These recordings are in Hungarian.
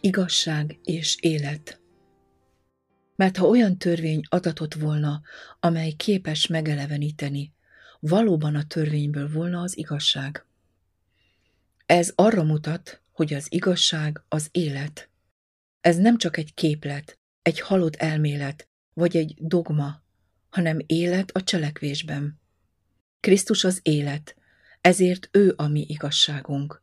igazság és élet. Mert ha olyan törvény adatott volna, amely képes megeleveníteni, valóban a törvényből volna az igazság. Ez arra mutat, hogy az igazság az élet. Ez nem csak egy képlet, egy halott elmélet, vagy egy dogma, hanem élet a cselekvésben. Krisztus az élet, ezért ő a mi igazságunk.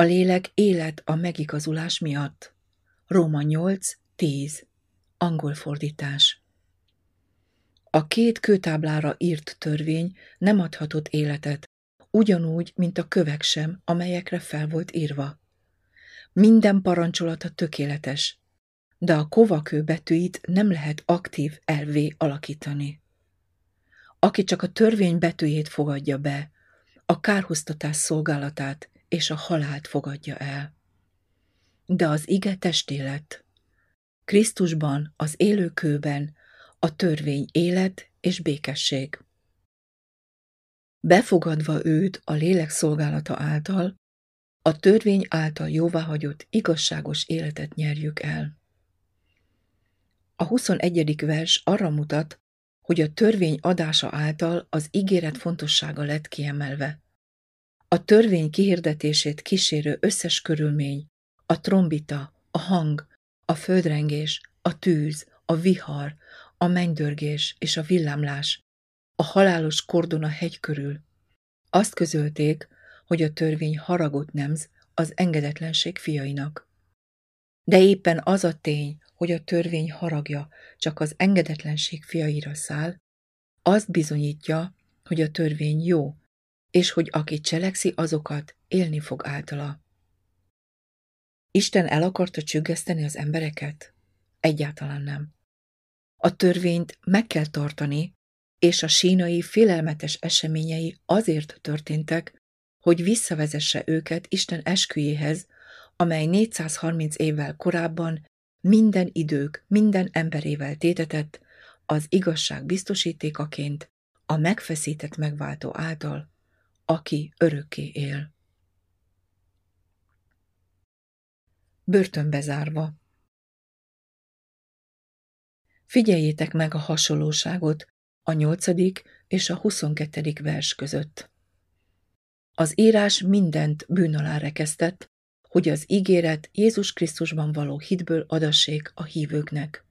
A lélek élet a megigazulás miatt. Róma 8, 10. Angol fordítás. A két kőtáblára írt törvény nem adhatott életet, ugyanúgy, mint a kövek sem, amelyekre fel volt írva. Minden parancsolata tökéletes, de a kovakő betűit nem lehet aktív elvé alakítani. Aki csak a törvény betűjét fogadja be, a kárhoztatás szolgálatát és a halált fogadja el. De az ige testélet. Krisztusban, az élőkőben a törvény élet és békesség. Befogadva őt a lélek szolgálata által, a törvény által jóváhagyott igazságos életet nyerjük el. A 21. vers arra mutat, hogy a törvény adása által az ígéret fontossága lett kiemelve. A törvény kihirdetését kísérő összes körülmény, a trombita, a hang, a földrengés, a tűz, a vihar, a mennydörgés és a villámlás, a halálos kordon a hegy körül. Azt közölték, hogy a törvény haragot nemz az engedetlenség fiainak. De éppen az a tény, hogy a törvény haragja csak az engedetlenség fiaira száll, azt bizonyítja, hogy a törvény jó, és hogy aki cselekszi azokat, élni fog általa. Isten el akarta csüggeszteni az embereket? Egyáltalán nem. A törvényt meg kell tartani, és a sínai félelmetes eseményei azért történtek, hogy visszavezesse őket Isten esküjéhez, amely 430 évvel korábban minden idők, minden emberével tétetett, az igazság biztosítékaként, a megfeszített megváltó által, aki örökké él. Börtönbe zárva Figyeljétek meg a hasonlóságot a nyolcadik és a huszonkettődik vers között. Az írás mindent bűn alá rekesztett, hogy az ígéret Jézus Krisztusban való hitből adassék a hívőknek.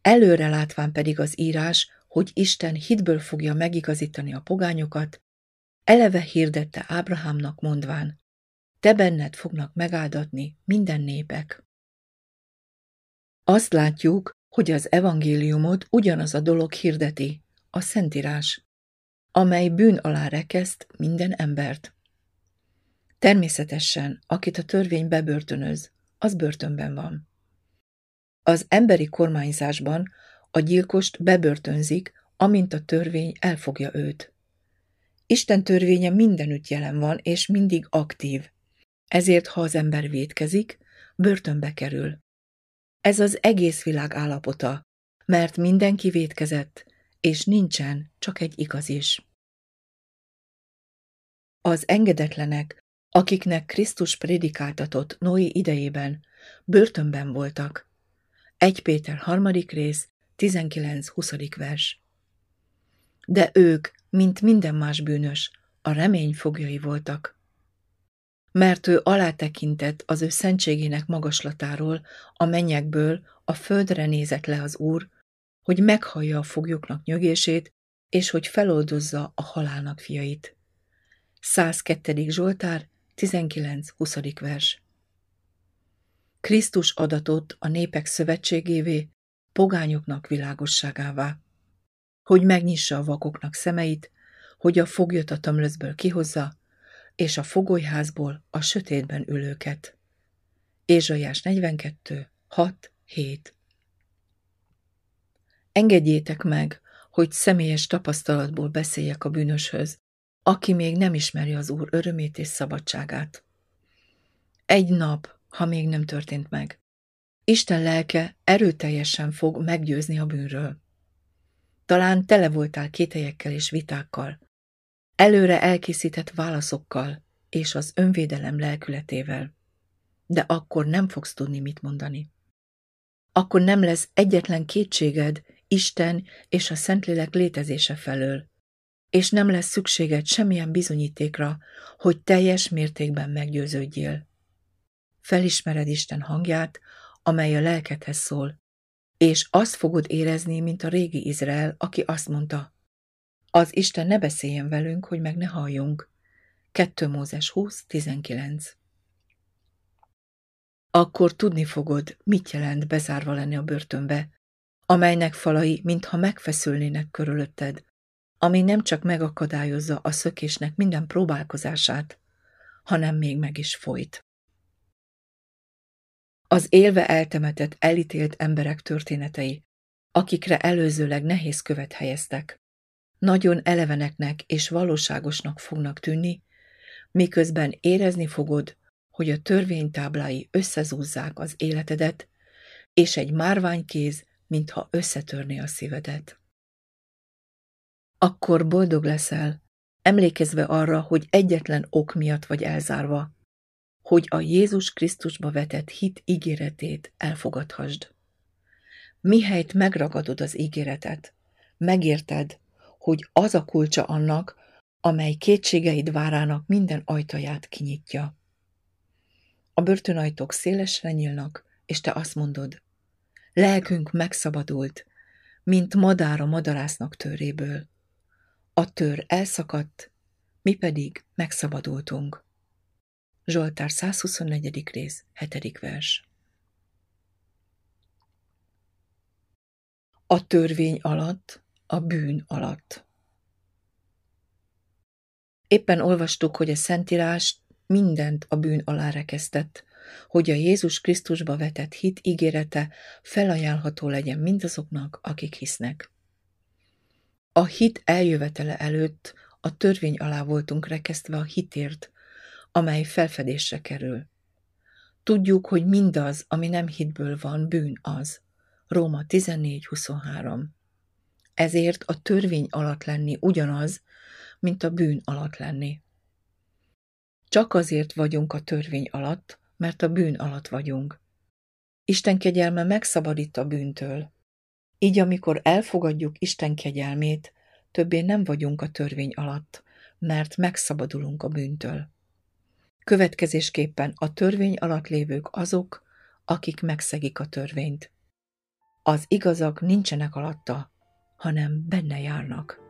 Előre látván pedig az írás, hogy Isten hitből fogja megigazítani a pogányokat, eleve hirdette Ábrahámnak mondván, te benned fognak megáldatni minden népek. Azt látjuk, hogy az evangéliumot ugyanaz a dolog hirdeti, a Szentírás, amely bűn alá rekeszt minden embert. Természetesen, akit a törvény bebörtönöz, az börtönben van. Az emberi kormányzásban a gyilkost bebörtönzik, amint a törvény elfogja őt. Isten törvénye mindenütt jelen van, és mindig aktív. Ezért, ha az ember vétkezik, börtönbe kerül. Ez az egész világ állapota, mert mindenki vétkezett, és nincsen csak egy igaz is. Az engedetlenek, akiknek Krisztus prédikáltatott Noé idejében, börtönben voltak. 1 Péter harmadik rész, 19-20. vers. De ők, mint minden más bűnös, a remény fogjai voltak. Mert ő alátekintett az ő szentségének magaslatáról, a mennyekből a földre nézett le az Úr, hogy meghallja a foglyoknak nyögését, és hogy feloldozza a halálnak fiait. 102. Zsoltár, 19-20. vers. Krisztus adatott a népek szövetségévé, pogányoknak világosságává, hogy megnyissa a vakoknak szemeit, hogy a foglyot a tömlözből kihozza, és a fogolyházból a sötétben ülőket. Ézsaiás 42, 6, 7 Engedjétek meg, hogy személyes tapasztalatból beszéljek a bűnöshöz, aki még nem ismeri az Úr örömét és szabadságát. Egy nap, ha még nem történt meg, Isten lelke erőteljesen fog meggyőzni a bűnről. Talán tele voltál kételyekkel és vitákkal, előre elkészített válaszokkal és az önvédelem lelkületével. de akkor nem fogsz tudni mit mondani. Akkor nem lesz egyetlen kétséged Isten és a Szentlélek létezése felől, és nem lesz szükséged semmilyen bizonyítékra, hogy teljes mértékben meggyőződjél. Felismered Isten hangját, amely a lelkedhez szól, és azt fogod érezni, mint a régi Izrael, aki azt mondta, az Isten ne beszéljen velünk, hogy meg ne halljunk. 2 Mózes 20.19 Akkor tudni fogod, mit jelent bezárva lenni a börtönbe, amelynek falai mintha megfeszülnének körülötted, ami nem csak megakadályozza a szökésnek minden próbálkozását, hanem még meg is folyt. Az élve eltemetett, elítélt emberek történetei, akikre előzőleg nehéz követ helyeztek, nagyon eleveneknek és valóságosnak fognak tűnni, miközben érezni fogod, hogy a törvénytáblái összezúzzák az életedet, és egy márványkéz, mintha összetörné a szívedet. Akkor boldog leszel, emlékezve arra, hogy egyetlen ok miatt vagy elzárva, hogy a Jézus Krisztusba vetett hit ígéretét elfogadhasd. Mihelyt megragadod az ígéretet, megérted, hogy az a kulcsa annak, amely kétségeid várának minden ajtaját kinyitja. A börtönajtók szélesre nyílnak, és te azt mondod, lelkünk megszabadult, mint madár a madarásznak töréből. A tör elszakadt, mi pedig megszabadultunk. Zsoltár 124. rész, 7. vers. A törvény alatt, a bűn alatt. Éppen olvastuk, hogy a Szentírás mindent a bűn alá rekesztett, hogy a Jézus Krisztusba vetett hit ígérete felajánlható legyen mindazoknak, akik hisznek. A hit eljövetele előtt a törvény alá voltunk rekesztve a hitért, amely felfedésre kerül. Tudjuk, hogy mindaz, ami nem hitből van, bűn az. Róma 14.23 Ezért a törvény alatt lenni ugyanaz, mint a bűn alatt lenni. Csak azért vagyunk a törvény alatt, mert a bűn alatt vagyunk. Isten kegyelme megszabadít a bűntől. Így amikor elfogadjuk Isten kegyelmét, többé nem vagyunk a törvény alatt, mert megszabadulunk a bűntől. Következésképpen a törvény alatt lévők azok, akik megszegik a törvényt. Az igazak nincsenek alatta, hanem benne járnak.